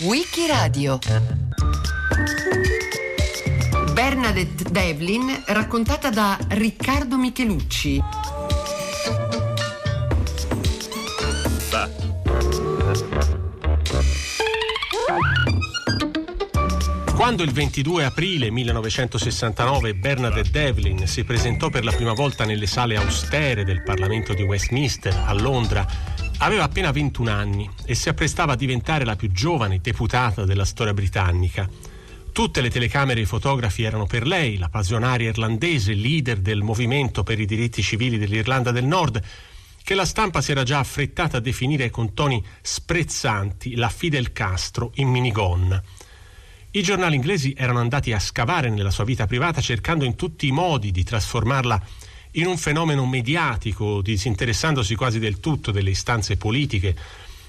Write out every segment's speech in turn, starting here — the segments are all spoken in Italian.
Wikiradio. Bernadette Devlin raccontata da Riccardo Michelucci. Quando il 22 aprile 1969 Bernadette Devlin si presentò per la prima volta nelle sale austere del Parlamento di Westminster a Londra, aveva appena 21 anni e si apprestava a diventare la più giovane deputata della storia britannica. Tutte le telecamere e i fotografi erano per lei, la passionaria irlandese, leader del movimento per i diritti civili dell'Irlanda del Nord, che la stampa si era già affrettata a definire con toni sprezzanti la Fidel Castro in minigonna. I giornali inglesi erano andati a scavare nella sua vita privata cercando in tutti i modi di trasformarla in un fenomeno mediatico, disinteressandosi quasi del tutto delle istanze politiche,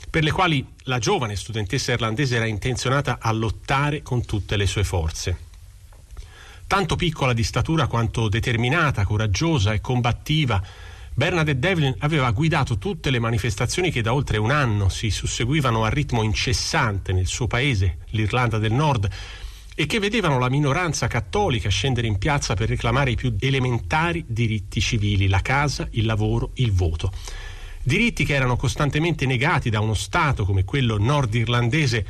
per le quali la giovane studentessa irlandese era intenzionata a lottare con tutte le sue forze. Tanto piccola di statura quanto determinata, coraggiosa e combattiva, Bernadette Devlin aveva guidato tutte le manifestazioni che da oltre un anno si susseguivano a ritmo incessante nel suo paese, l'Irlanda del Nord, e che vedevano la minoranza cattolica scendere in piazza per reclamare i più elementari diritti civili, la casa, il lavoro, il voto. Diritti che erano costantemente negati da uno Stato come quello nordirlandese,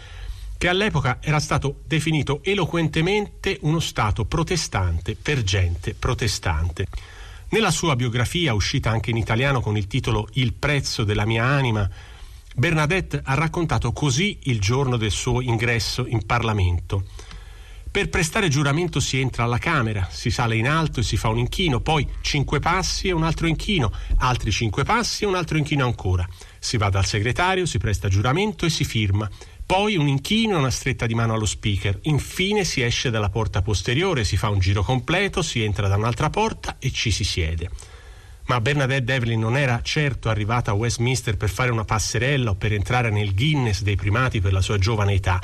che all'epoca era stato definito eloquentemente uno Stato protestante per gente protestante. Nella sua biografia, uscita anche in italiano con il titolo Il prezzo della mia anima, Bernadette ha raccontato così il giorno del suo ingresso in Parlamento. Per prestare giuramento si entra alla Camera, si sale in alto e si fa un inchino, poi cinque passi e un altro inchino, altri cinque passi e un altro inchino ancora. Si va dal segretario, si presta giuramento e si firma. Poi un inchino e una stretta di mano allo speaker. Infine si esce dalla porta posteriore, si fa un giro completo, si entra da un'altra porta e ci si siede. Ma Bernadette Devlin non era certo arrivata a Westminster per fare una passerella o per entrare nel Guinness dei primati per la sua giovane età.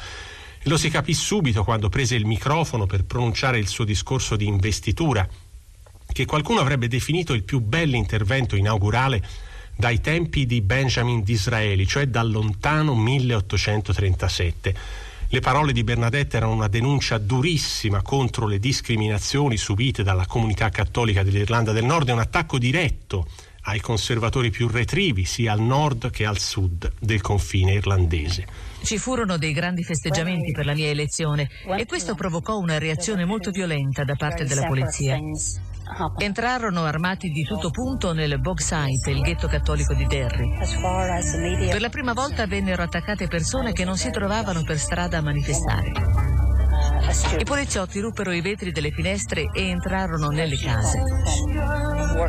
Lo si capì subito quando prese il microfono per pronunciare il suo discorso di investitura, che qualcuno avrebbe definito il più bell'intervento inaugurale dai tempi di Benjamin Disraeli, cioè dal lontano 1837. Le parole di Bernadette erano una denuncia durissima contro le discriminazioni subite dalla comunità cattolica dell'Irlanda del Nord e un attacco diretto ai conservatori più retrivi sia al nord che al sud del confine irlandese. Ci furono dei grandi festeggiamenti per la mia elezione e questo provocò una reazione molto violenta da parte della polizia. Entrarono armati di tutto punto nel Bogside, il ghetto cattolico di Derry. Per la prima volta vennero attaccate persone che non si trovavano per strada a manifestare. I poliziotti ruppero i vetri delle finestre e entrarono nelle case.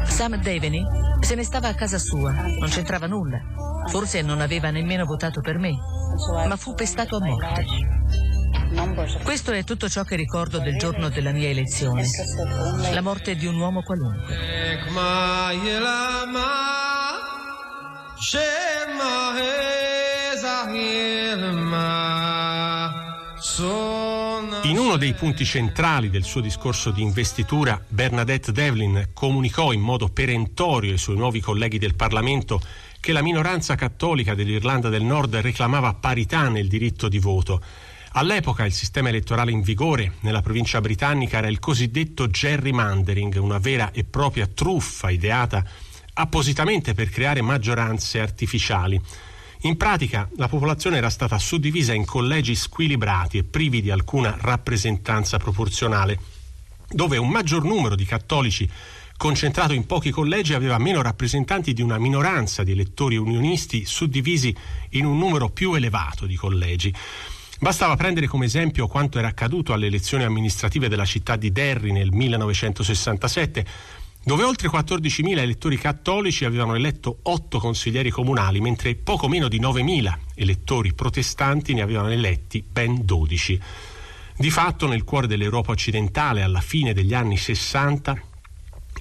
Sam Devaney se ne stava a casa sua, non c'entrava nulla. Forse non aveva nemmeno votato per me, ma fu pestato a morte. Questo è tutto ciò che ricordo del giorno della mia elezione. La morte di un uomo qualunque. In uno dei punti centrali del suo discorso di investitura, Bernadette Devlin comunicò in modo perentorio ai suoi nuovi colleghi del Parlamento che la minoranza cattolica dell'Irlanda del Nord reclamava parità nel diritto di voto. All'epoca il sistema elettorale in vigore nella provincia britannica era il cosiddetto gerrymandering, una vera e propria truffa ideata appositamente per creare maggioranze artificiali. In pratica la popolazione era stata suddivisa in collegi squilibrati e privi di alcuna rappresentanza proporzionale, dove un maggior numero di cattolici concentrato in pochi collegi aveva meno rappresentanti di una minoranza di elettori unionisti suddivisi in un numero più elevato di collegi. Bastava prendere come esempio quanto era accaduto alle elezioni amministrative della città di Derry nel 1967, dove oltre 14.000 elettori cattolici avevano eletto 8 consiglieri comunali, mentre poco meno di 9.000 elettori protestanti ne avevano eletti ben 12. Di fatto, nel cuore dell'Europa occidentale, alla fine degli anni 60,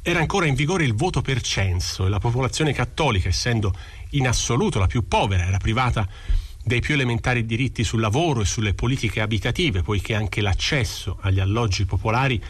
era ancora in vigore il voto per censo e la popolazione cattolica, essendo in assoluto la più povera, era privata dei più elementari diritti sul lavoro e sulle politiche abitative, poiché anche l'accesso agli alloggi popolari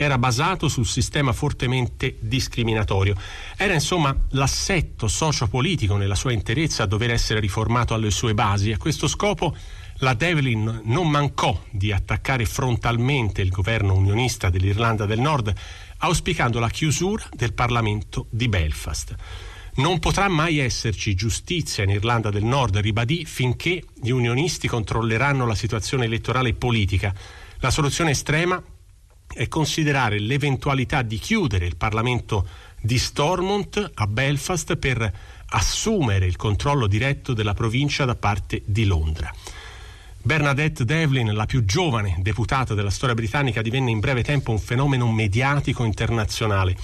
era basato sul sistema fortemente discriminatorio. Era insomma l'assetto sociopolitico nella sua interezza a dover essere riformato alle sue basi. A questo scopo la Devlin non mancò di attaccare frontalmente il governo unionista dell'Irlanda del Nord, auspicando la chiusura del Parlamento di Belfast. Non potrà mai esserci giustizia in Irlanda del Nord, ribadì, finché gli unionisti controlleranno la situazione elettorale e politica. La soluzione estrema è considerare l'eventualità di chiudere il Parlamento di Stormont a Belfast per assumere il controllo diretto della provincia da parte di Londra. Bernadette Devlin, la più giovane deputata della storia britannica, divenne in breve tempo un fenomeno mediatico internazionale.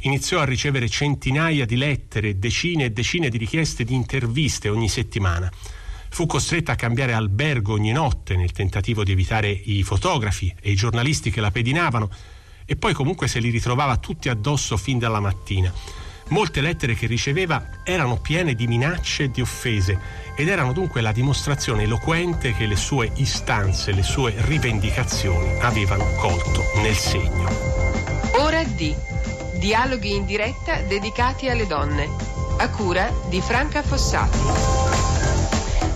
Iniziò a ricevere centinaia di lettere, decine e decine di richieste di interviste ogni settimana. Fu costretta a cambiare albergo ogni notte nel tentativo di evitare i fotografi e i giornalisti che la pedinavano e poi comunque se li ritrovava tutti addosso fin dalla mattina. Molte lettere che riceveva erano piene di minacce e di offese ed erano dunque la dimostrazione eloquente che le sue istanze, le sue rivendicazioni avevano colto nel segno. Ora di Dialoghi in diretta dedicati alle donne, a cura di Franca Fossati.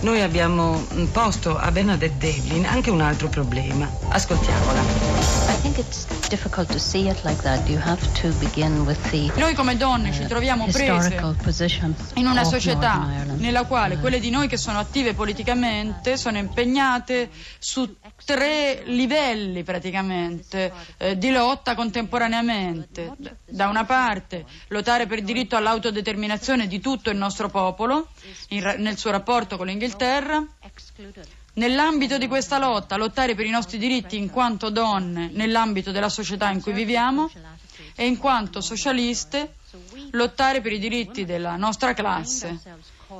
Noi abbiamo posto a Bernadette Devlin anche un altro problema. Ascoltiamola. Noi come donne ci troviamo prese in una società nella quale quelle di noi che sono attive politicamente sono impegnate su tre livelli praticamente eh, di lotta contemporaneamente. Da una parte lottare per il diritto all'autodeterminazione di tutto il nostro popolo in, nel suo rapporto con l'Inghilterra. Nell'ambito di questa lotta, lottare per i nostri diritti in quanto donne nell'ambito della società in cui viviamo e in quanto socialiste lottare per i diritti della nostra classe.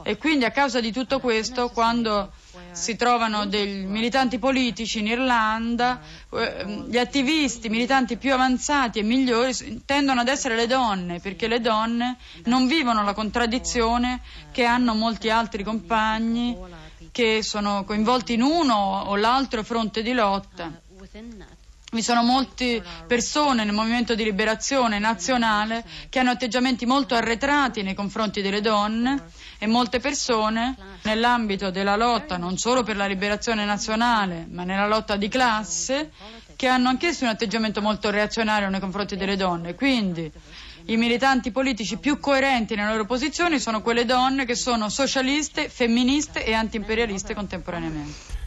E quindi a causa di tutto questo, quando si trovano dei militanti politici in Irlanda, eh, gli attivisti, militanti più avanzati e migliori tendono ad essere le donne, perché le donne non vivono la contraddizione che hanno molti altri compagni che sono coinvolti in uno o l'altro fronte di lotta. Vi sono molte persone nel movimento di liberazione nazionale che hanno atteggiamenti molto arretrati nei confronti delle donne e molte persone nell'ambito della lotta non solo per la liberazione nazionale ma nella lotta di classe che hanno anch'essi un atteggiamento molto reazionario nei confronti delle donne. Quindi i militanti politici più coerenti nelle loro posizioni sono quelle donne che sono socialiste, femministe e antiimperialiste contemporaneamente.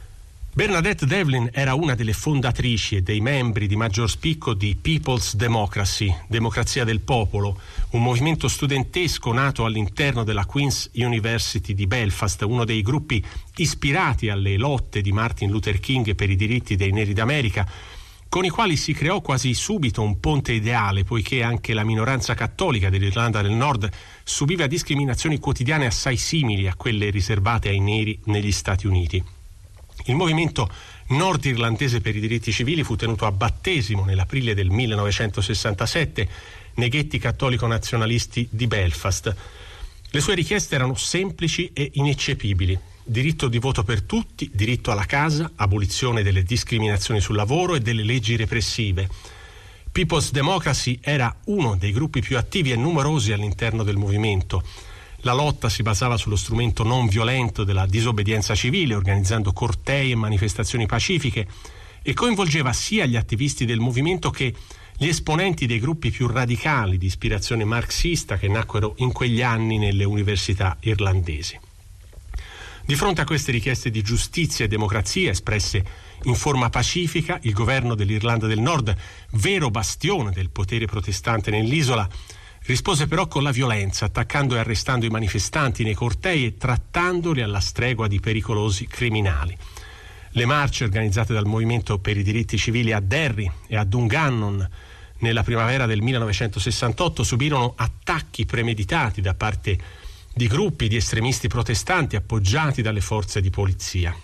Bernadette Devlin era una delle fondatrici e dei membri di maggior spicco di People's Democracy, Democrazia del Popolo, un movimento studentesco nato all'interno della Queen's University di Belfast, uno dei gruppi ispirati alle lotte di Martin Luther King per i diritti dei neri d'America, con i quali si creò quasi subito un ponte ideale, poiché anche la minoranza cattolica dell'Irlanda del Nord subiva discriminazioni quotidiane assai simili a quelle riservate ai neri negli Stati Uniti. Il movimento nordirlandese per i diritti civili fu tenuto a battesimo nell'aprile del 1967 nei ghetti cattolico-nazionalisti di Belfast. Le sue richieste erano semplici e ineccepibili. Diritto di voto per tutti, diritto alla casa, abolizione delle discriminazioni sul lavoro e delle leggi repressive. People's Democracy era uno dei gruppi più attivi e numerosi all'interno del movimento. La lotta si basava sullo strumento non violento della disobbedienza civile, organizzando cortei e manifestazioni pacifiche e coinvolgeva sia gli attivisti del movimento che gli esponenti dei gruppi più radicali di ispirazione marxista che nacquero in quegli anni nelle università irlandesi. Di fronte a queste richieste di giustizia e democrazia espresse in forma pacifica, il governo dell'Irlanda del Nord, vero bastione del potere protestante nell'isola, Rispose però con la violenza, attaccando e arrestando i manifestanti nei cortei e trattandoli alla stregua di pericolosi criminali. Le marce organizzate dal Movimento per i diritti civili a Derry e a Dungannon nella primavera del 1968 subirono attacchi premeditati da parte di gruppi di estremisti protestanti appoggiati dalle forze di polizia.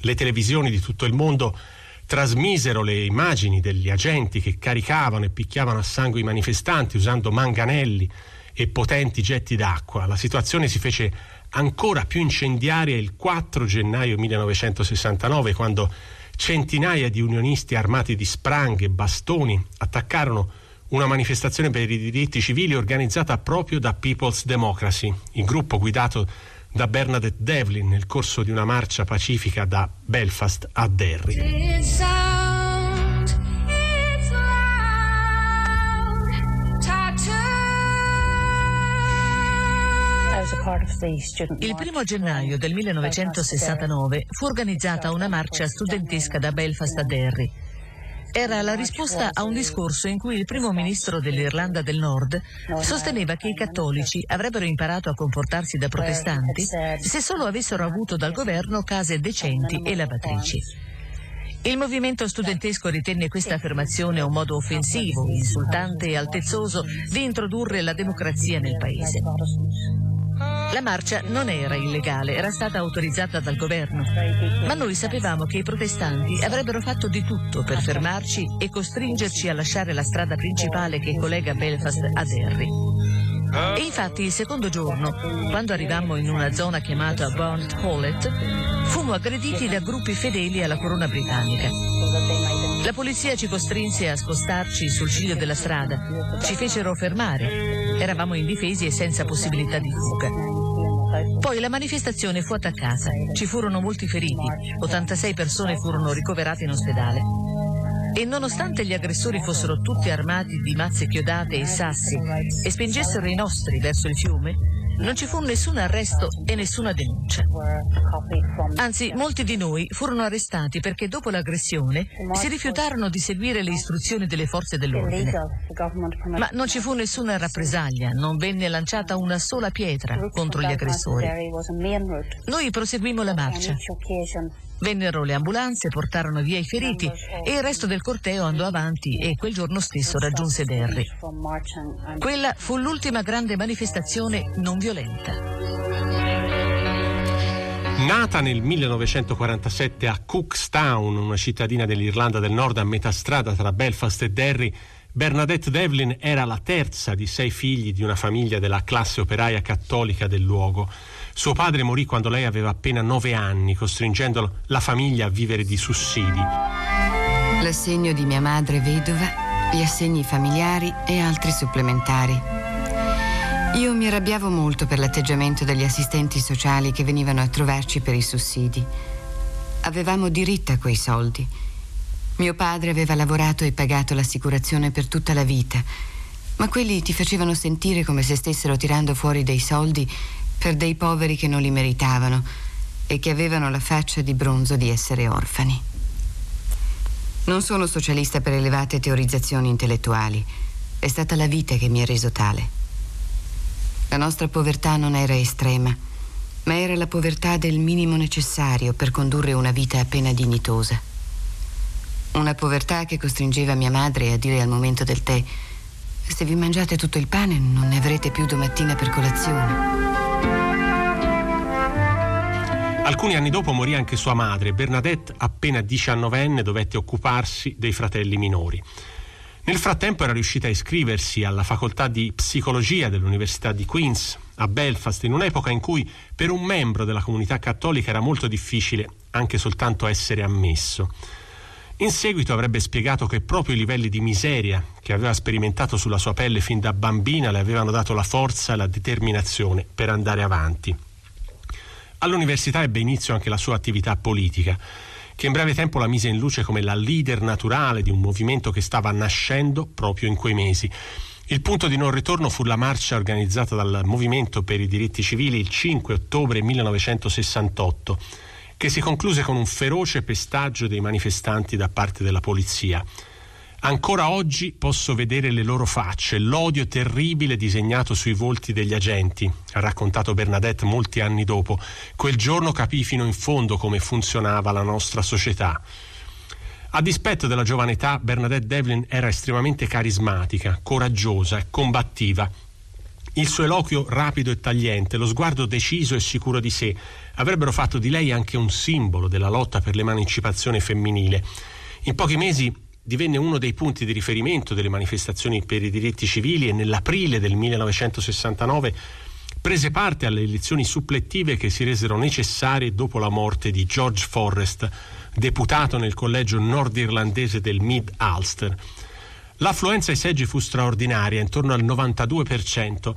Le televisioni di tutto il mondo trasmisero le immagini degli agenti che caricavano e picchiavano a sangue i manifestanti usando manganelli e potenti getti d'acqua. La situazione si fece ancora più incendiaria il 4 gennaio 1969 quando centinaia di unionisti armati di spranghe e bastoni attaccarono una manifestazione per i diritti civili organizzata proprio da People's Democracy, il gruppo guidato da Bernadette Devlin nel corso di una marcia pacifica da Belfast a Derry. Il primo gennaio del 1969 fu organizzata una marcia studentesca da Belfast a Derry. Era la risposta a un discorso in cui il primo ministro dell'Irlanda del Nord sosteneva che i cattolici avrebbero imparato a comportarsi da protestanti se solo avessero avuto dal governo case decenti e lavatrici. Il movimento studentesco ritenne questa affermazione un modo offensivo, insultante e altezzoso di introdurre la democrazia nel paese. La marcia non era illegale, era stata autorizzata dal governo, ma noi sapevamo che i protestanti avrebbero fatto di tutto per fermarci e costringerci a lasciare la strada principale che collega Belfast a Derry. E infatti il secondo giorno, quando arrivammo in una zona chiamata Burnt Hollet, fummo aggrediti da gruppi fedeli alla corona britannica. La polizia ci costrinse a spostarci sul ciglio della strada, ci fecero fermare, eravamo indifesi e senza possibilità di fuga. Poi la manifestazione fu attaccata, ci furono molti feriti, 86 persone furono ricoverate in ospedale. E nonostante gli aggressori fossero tutti armati di mazze chiodate e sassi e spingessero i nostri verso il fiume, non ci fu nessun arresto e nessuna denuncia. Anzi, molti di noi furono arrestati perché dopo l'aggressione si rifiutarono di seguire le istruzioni delle forze dell'ordine. Ma non ci fu nessuna rappresaglia, non venne lanciata una sola pietra contro gli aggressori. Noi proseguimmo la marcia. Vennero le ambulanze, portarono via i feriti e il resto del corteo andò avanti e quel giorno stesso raggiunse Derry. Quella fu l'ultima grande manifestazione non violenta. Nata nel 1947 a Cookstown, una cittadina dell'Irlanda del Nord a metà strada tra Belfast e Derry, Bernadette Devlin era la terza di sei figli di una famiglia della classe operaia cattolica del luogo. Suo padre morì quando lei aveva appena nove anni, costringendo la famiglia a vivere di sussidi. L'assegno di mia madre vedova, gli assegni familiari e altri supplementari. Io mi arrabbiavo molto per l'atteggiamento degli assistenti sociali che venivano a trovarci per i sussidi. Avevamo diritto a quei soldi. Mio padre aveva lavorato e pagato l'assicurazione per tutta la vita, ma quelli ti facevano sentire come se stessero tirando fuori dei soldi per dei poveri che non li meritavano e che avevano la faccia di bronzo di essere orfani. Non sono socialista per elevate teorizzazioni intellettuali. È stata la vita che mi ha reso tale. La nostra povertà non era estrema, ma era la povertà del minimo necessario per condurre una vita appena dignitosa. Una povertà che costringeva mia madre a dire al momento del tè se vi mangiate tutto il pane non ne avrete più domattina per colazione. Alcuni anni dopo morì anche sua madre. Bernadette, appena diciannovenne, dovette occuparsi dei fratelli minori. Nel frattempo era riuscita a iscriversi alla facoltà di psicologia dell'Università di Queens a Belfast in un'epoca in cui per un membro della comunità cattolica era molto difficile anche soltanto essere ammesso. In seguito avrebbe spiegato che proprio i livelli di miseria che aveva sperimentato sulla sua pelle fin da bambina le avevano dato la forza e la determinazione per andare avanti. All'università ebbe inizio anche la sua attività politica, che in breve tempo la mise in luce come la leader naturale di un movimento che stava nascendo proprio in quei mesi. Il punto di non ritorno fu la marcia organizzata dal Movimento per i diritti civili il 5 ottobre 1968, che si concluse con un feroce pestaggio dei manifestanti da parte della polizia. Ancora oggi posso vedere le loro facce, l'odio terribile disegnato sui volti degli agenti, ha raccontato Bernadette molti anni dopo. Quel giorno capì fino in fondo come funzionava la nostra società. A dispetto della giovane età, Bernadette Devlin era estremamente carismatica, coraggiosa e combattiva. Il suo eloquio rapido e tagliente, lo sguardo deciso e sicuro di sé, avrebbero fatto di lei anche un simbolo della lotta per l'emancipazione femminile. In pochi mesi divenne uno dei punti di riferimento delle manifestazioni per i diritti civili e nell'aprile del 1969 prese parte alle elezioni supplettive che si resero necessarie dopo la morte di George Forrest, deputato nel collegio nordirlandese del Mid-Ulster. L'affluenza ai seggi fu straordinaria, intorno al 92%,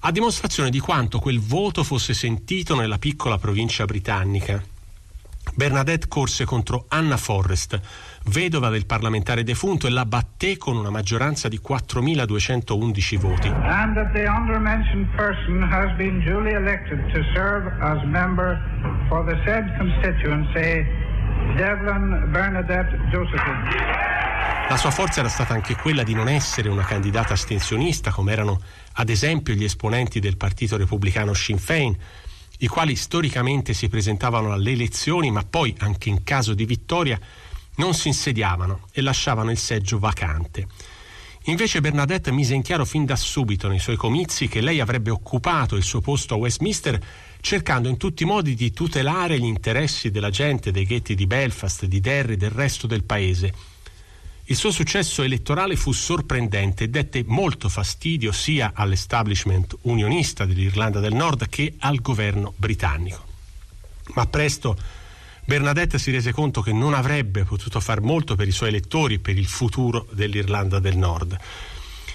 a dimostrazione di quanto quel voto fosse sentito nella piccola provincia britannica. Bernadette corse contro Anna Forrest, vedova del parlamentare defunto, e la batté con una maggioranza di 4.211 voti. And that the undermentioned person has been duly elected to serve as member for the said constituency, Devlin Bernadette Josephine. La sua forza era stata anche quella di non essere una candidata astensionista, come erano ad esempio gli esponenti del Partito Repubblicano Sinn Féin, i quali storicamente si presentavano alle elezioni, ma poi, anche in caso di vittoria, non si insediavano e lasciavano il seggio vacante. Invece Bernadette mise in chiaro fin da subito nei suoi comizi che lei avrebbe occupato il suo posto a Westminster cercando in tutti i modi di tutelare gli interessi della gente dei ghetti di Belfast, di Derry e del resto del paese. Il suo successo elettorale fu sorprendente e dette molto fastidio sia all'establishment unionista dell'Irlanda del Nord che al governo britannico. Ma presto Bernadette si rese conto che non avrebbe potuto far molto per i suoi elettori per il futuro dell'Irlanda del Nord.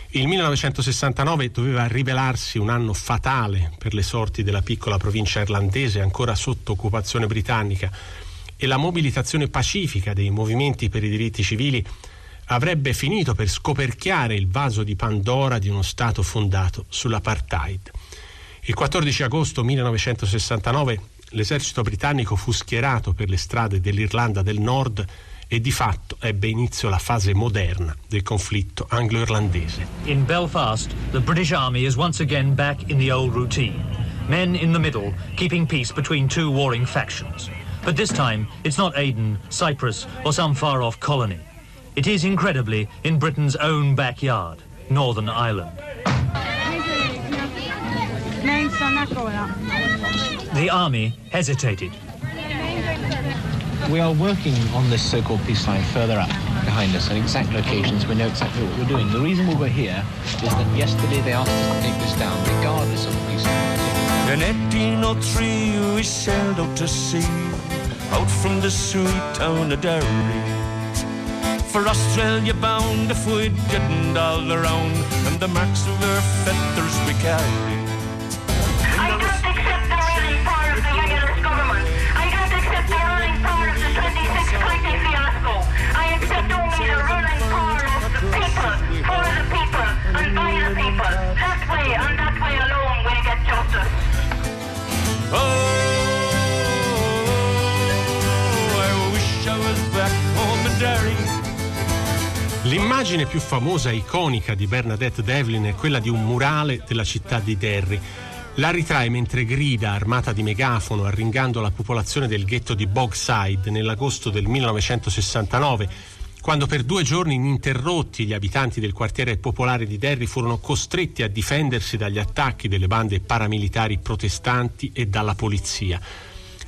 Il 1969 doveva rivelarsi un anno fatale per le sorti della piccola provincia irlandese ancora sotto occupazione britannica e la mobilitazione pacifica dei movimenti per i diritti civili avrebbe finito per scoperchiare il vaso di Pandora di uno Stato fondato sull'apartheid. Il 14 agosto 1969 l'esercito britannico fu schierato per le strade dell'Irlanda del Nord e di fatto ebbe inizio la fase moderna del conflitto anglo-irlandese. In Belfast, the British Army is once again back in the old routine. Men in the middle, keeping peace between two warring factions. But this time, it's not Aden, Cyprus, or some far-off colony. It is incredibly in Britain's own backyard, Northern Ireland. The army hesitated. We are working on this so-called peace line further up behind us at exact locations. We know exactly what we're doing. The reason we were here is that yesterday they asked us to take this down, regardless of the peace line. In 1803 we sailed out to sea, out from the sweet town of Derry. For Australia bound if we didn't all around, and the marks of our feathers we L'immagine più famosa e iconica di Bernadette Devlin è quella di un murale della città di Derry. La ritrae mentre grida, armata di megafono, arringando la popolazione del ghetto di Bogside nell'agosto del 1969, quando per due giorni ininterrotti gli abitanti del quartiere popolare di Derry furono costretti a difendersi dagli attacchi delle bande paramilitari protestanti e dalla polizia.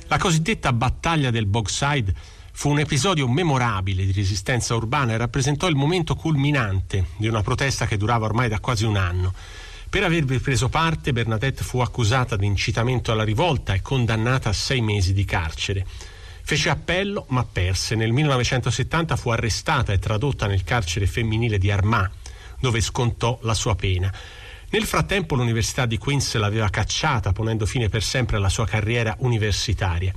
La cosiddetta battaglia del Bogside Fu un episodio memorabile di resistenza urbana e rappresentò il momento culminante di una protesta che durava ormai da quasi un anno. Per avervi preso parte, Bernadette fu accusata di incitamento alla rivolta e condannata a sei mesi di carcere. Fece appello, ma perse. Nel 1970 fu arrestata e tradotta nel carcere femminile di Armagh, dove scontò la sua pena. Nel frattempo l'Università di Queens l'aveva cacciata, ponendo fine per sempre alla sua carriera universitaria.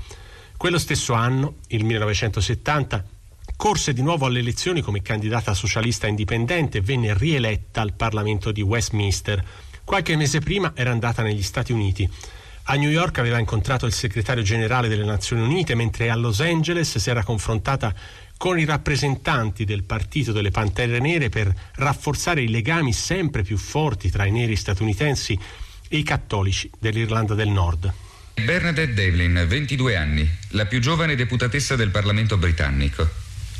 Quello stesso anno, il 1970, corse di nuovo alle elezioni come candidata socialista indipendente e venne rieletta al Parlamento di Westminster. Qualche mese prima era andata negli Stati Uniti. A New York aveva incontrato il segretario generale delle Nazioni Unite, mentre a Los Angeles si era confrontata con i rappresentanti del Partito delle Pantere Nere per rafforzare i legami sempre più forti tra i neri statunitensi e i cattolici dell'Irlanda del Nord. Bernadette Devlin, 22 anni, la più giovane deputatessa del Parlamento britannico.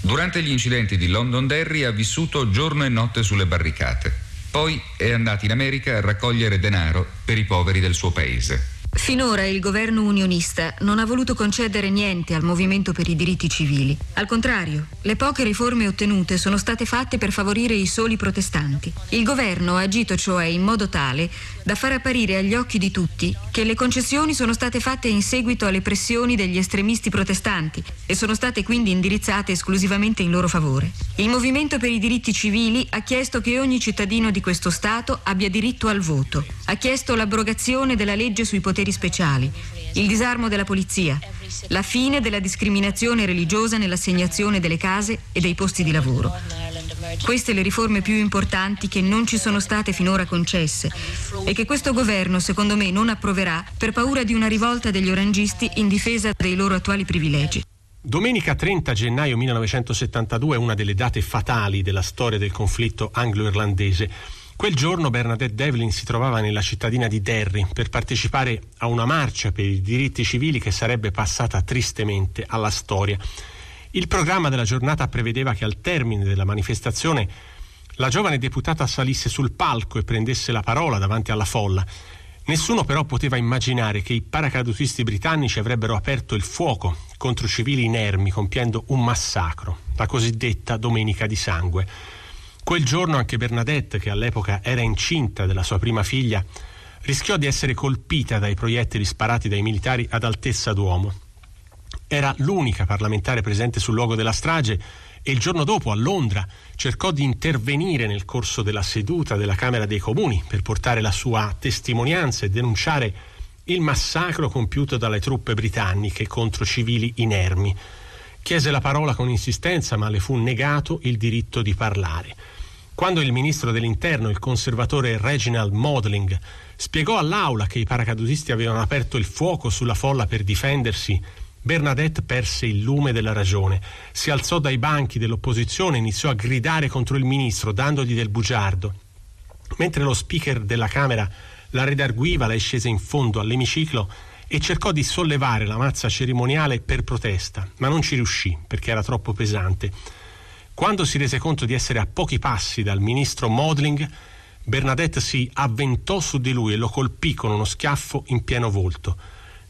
Durante gli incidenti di Londonderry ha vissuto giorno e notte sulle barricate. Poi è andata in America a raccogliere denaro per i poveri del suo paese. Finora il governo unionista non ha voluto concedere niente al movimento per i diritti civili. Al contrario, le poche riforme ottenute sono state fatte per favorire i soli protestanti. Il governo ha agito cioè in modo tale da far apparire agli occhi di tutti che le concessioni sono state fatte in seguito alle pressioni degli estremisti protestanti e sono state quindi indirizzate esclusivamente in loro favore. Il movimento per i diritti civili ha chiesto che ogni cittadino di questo Stato abbia diritto al voto. Ha chiesto l'abrogazione della legge sui poteri poteri speciali, il disarmo della polizia, la fine della discriminazione religiosa nell'assegnazione delle case e dei posti di lavoro. Queste le riforme più importanti che non ci sono state finora concesse e che questo governo, secondo me, non approverà per paura di una rivolta degli orangisti in difesa dei loro attuali privilegi. Domenica 30 gennaio 1972 è una delle date fatali della storia del conflitto anglo-irlandese. Quel giorno Bernadette Devlin si trovava nella cittadina di Derry per partecipare a una marcia per i diritti civili che sarebbe passata tristemente alla storia. Il programma della giornata prevedeva che al termine della manifestazione la giovane deputata salisse sul palco e prendesse la parola davanti alla folla. Nessuno però poteva immaginare che i paracadutisti britannici avrebbero aperto il fuoco contro civili inermi compiendo un massacro, la cosiddetta Domenica di Sangue. Quel giorno anche Bernadette, che all'epoca era incinta della sua prima figlia, rischiò di essere colpita dai proiettili sparati dai militari ad altezza d'uomo. Era l'unica parlamentare presente sul luogo della strage e il giorno dopo a Londra cercò di intervenire nel corso della seduta della Camera dei Comuni per portare la sua testimonianza e denunciare il massacro compiuto dalle truppe britanniche contro civili inermi. Chiese la parola con insistenza ma le fu negato il diritto di parlare. Quando il ministro dell'Interno, il conservatore Reginald Modling, spiegò all'aula che i paracadutisti avevano aperto il fuoco sulla folla per difendersi, Bernadette perse il lume della ragione. Si alzò dai banchi dell'opposizione e iniziò a gridare contro il ministro, dandogli del bugiardo. Mentre lo speaker della Camera la redarguiva, lei scese in fondo all'emiciclo e cercò di sollevare la mazza cerimoniale per protesta, ma non ci riuscì perché era troppo pesante. Quando si rese conto di essere a pochi passi dal ministro Modling, Bernadette si avventò su di lui e lo colpì con uno schiaffo in pieno volto.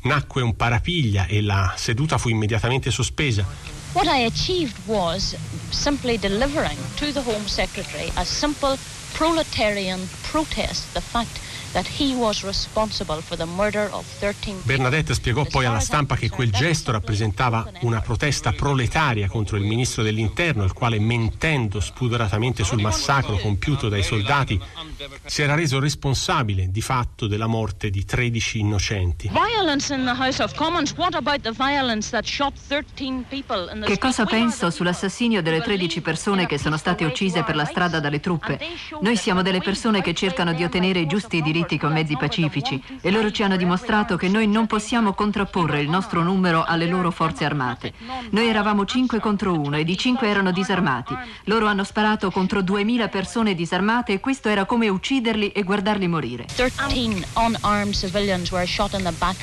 Nacque un parapiglia e la seduta fu immediatamente sospesa. What I achieved was simply delivering to the Home Secretary a simple proletarian protest, the fact Bernadette spiegò poi alla stampa che quel gesto rappresentava una protesta proletaria contro il ministro dell'interno, il quale, mentendo spudoratamente sul massacro compiuto dai soldati, si era reso responsabile di fatto della morte di 13 innocenti. Che cosa penso sull'assassinio delle 13 persone che sono state uccise per la strada dalle truppe? Noi siamo delle persone che cercano di ottenere i giusti diritti diritti con mezzi pacifici e loro ci hanno dimostrato che noi non possiamo contrapporre il nostro numero alle loro forze armate. Noi eravamo 5 contro 1 ed i 5 erano disarmati. Loro hanno sparato contro 2000 persone disarmate e questo era come ucciderli e guardarli morire. 13 unarmed civilians were shot in the back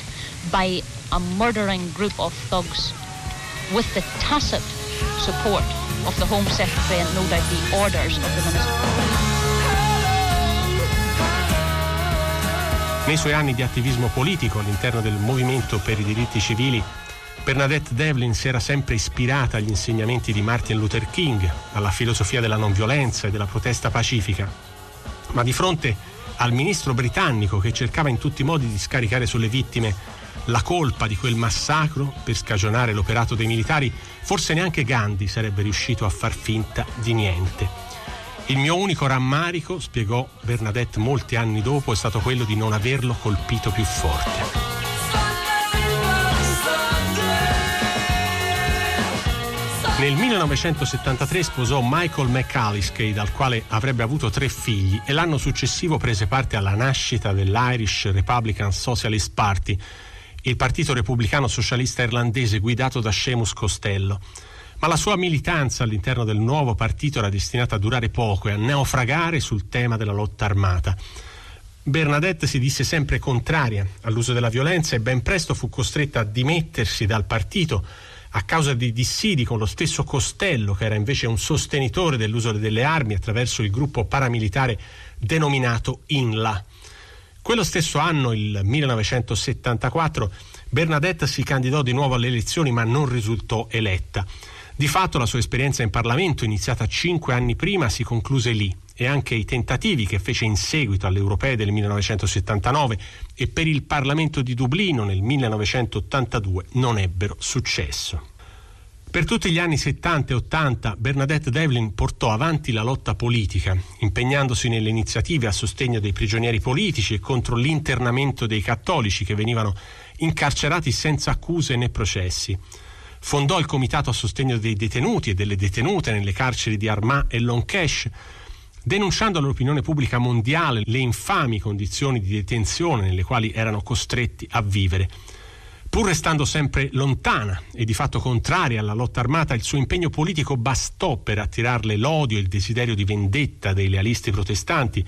by a murdering group of thugs with the tacit support of the Home Secretary and no doubt the orders of the Minister. Nei suoi anni di attivismo politico all'interno del movimento per i diritti civili, Bernadette Devlin si era sempre ispirata agli insegnamenti di Martin Luther King, alla filosofia della non violenza e della protesta pacifica. Ma di fronte al ministro britannico che cercava in tutti i modi di scaricare sulle vittime la colpa di quel massacro per scagionare l'operato dei militari, forse neanche Gandhi sarebbe riuscito a far finta di niente. Il mio unico rammarico, spiegò Bernadette molti anni dopo, è stato quello di non averlo colpito più forte. Nel 1973 sposò Michael McAlliskey, dal quale avrebbe avuto tre figli, e l'anno successivo prese parte alla nascita dell'Irish Republican Socialist Party, il partito repubblicano socialista irlandese guidato da Seamus Costello ma la sua militanza all'interno del nuovo partito era destinata a durare poco e a naufragare sul tema della lotta armata. Bernadette si disse sempre contraria all'uso della violenza e ben presto fu costretta a dimettersi dal partito a causa di dissidi con lo stesso Costello, che era invece un sostenitore dell'uso delle armi attraverso il gruppo paramilitare denominato INLA. Quello stesso anno, il 1974, Bernadette si candidò di nuovo alle elezioni ma non risultò eletta. Di fatto la sua esperienza in Parlamento, iniziata cinque anni prima, si concluse lì e anche i tentativi che fece in seguito alle europee del 1979 e per il Parlamento di Dublino nel 1982 non ebbero successo. Per tutti gli anni 70 e 80 Bernadette Devlin portò avanti la lotta politica, impegnandosi nelle iniziative a sostegno dei prigionieri politici e contro l'internamento dei cattolici che venivano incarcerati senza accuse né processi. Fondò il comitato a sostegno dei detenuti e delle detenute nelle carceri di Armagh e Longkesh, denunciando all'opinione pubblica mondiale le infami condizioni di detenzione nelle quali erano costretti a vivere. Pur restando sempre lontana e di fatto contraria alla lotta armata, il suo impegno politico bastò per attirarle l'odio e il desiderio di vendetta dei lealisti protestanti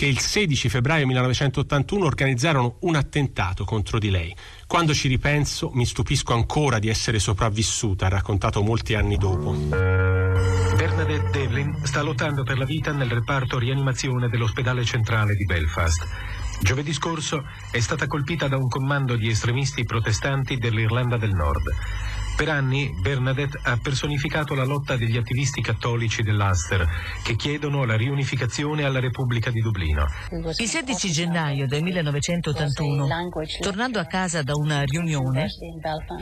che il 16 febbraio 1981 organizzarono un attentato contro di lei. Quando ci ripenso mi stupisco ancora di essere sopravvissuta, ha raccontato molti anni dopo. Bernadette Devlin sta lottando per la vita nel reparto rianimazione dell'ospedale centrale di Belfast. Giovedì scorso è stata colpita da un comando di estremisti protestanti dell'Irlanda del Nord. Per anni Bernadette ha personificato la lotta degli attivisti cattolici dell'Ulster che chiedono la riunificazione alla Repubblica di Dublino. Il 16 gennaio del 1981, tornando a casa da una riunione,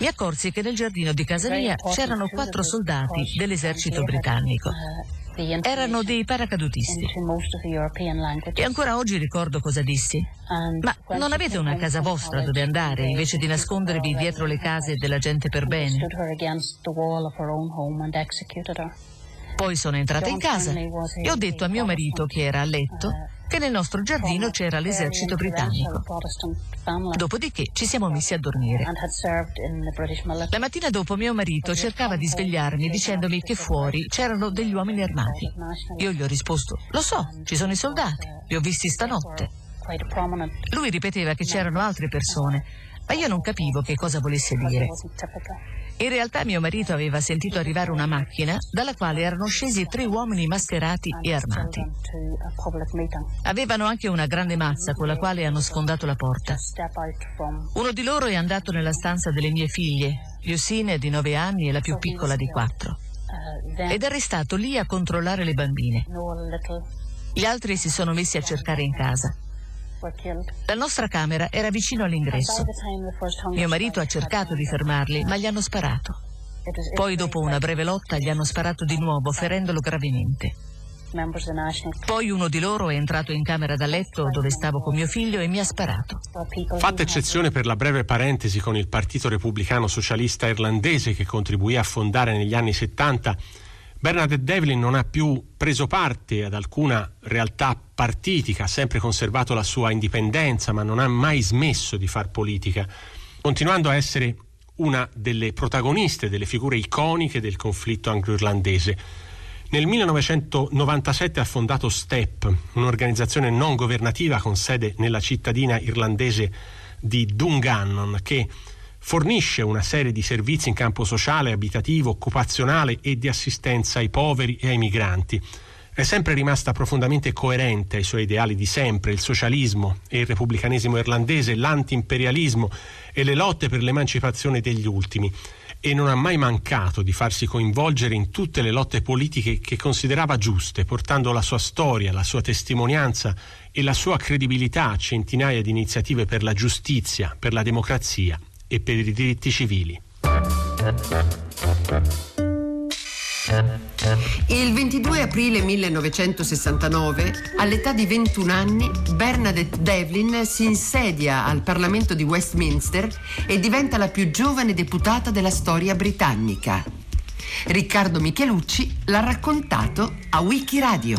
mi accorsi che nel giardino di casa mia c'erano quattro soldati dell'esercito britannico. Erano dei paracadutisti. E ancora oggi ricordo cosa dissi. Ma non avete una casa vostra dove andare invece di nascondervi dietro le case della gente per bene? Poi sono entrata in casa e ho detto a mio marito, che era a letto, che nel nostro giardino c'era l'esercito britannico. Dopodiché ci siamo messi a dormire. La mattina dopo mio marito cercava di svegliarmi dicendomi che fuori c'erano degli uomini armati. Io gli ho risposto, lo so, ci sono i soldati, li ho visti stanotte. Lui ripeteva che c'erano altre persone, ma io non capivo che cosa volesse dire. In realtà mio marito aveva sentito arrivare una macchina dalla quale erano scesi tre uomini mascherati e armati. Avevano anche una grande mazza con la quale hanno sfondato la porta. Uno di loro è andato nella stanza delle mie figlie, Yusine di 9 anni e la più piccola di 4, ed è restato lì a controllare le bambine. Gli altri si sono messi a cercare in casa. La nostra camera era vicino all'ingresso. Mio marito ha cercato di fermarli, ma gli hanno sparato. Poi, dopo una breve lotta, gli hanno sparato di nuovo, ferendolo gravemente. Poi uno di loro è entrato in camera da letto dove stavo con mio figlio e mi ha sparato. Fatta eccezione per la breve parentesi con il Partito Repubblicano Socialista Irlandese che contribuì a fondare negli anni 70, Bernadette Devlin non ha più preso parte ad alcuna realtà partitica, ha sempre conservato la sua indipendenza, ma non ha mai smesso di far politica, continuando a essere una delle protagoniste, delle figure iconiche del conflitto anglo-irlandese. Nel 1997 ha fondato STEP, un'organizzazione non governativa con sede nella cittadina irlandese di Dungannon, che fornisce una serie di servizi in campo sociale, abitativo, occupazionale e di assistenza ai poveri e ai migranti. È sempre rimasta profondamente coerente ai suoi ideali di sempre, il socialismo e il repubblicanesimo irlandese, l'antiimperialismo e le lotte per l'emancipazione degli ultimi e non ha mai mancato di farsi coinvolgere in tutte le lotte politiche che considerava giuste, portando la sua storia, la sua testimonianza e la sua credibilità a centinaia di iniziative per la giustizia, per la democrazia e per i diritti civili. Il 22 aprile 1969, all'età di 21 anni, Bernadette Devlin si insedia al Parlamento di Westminster e diventa la più giovane deputata della storia britannica. Riccardo Michelucci l'ha raccontato a Wikiradio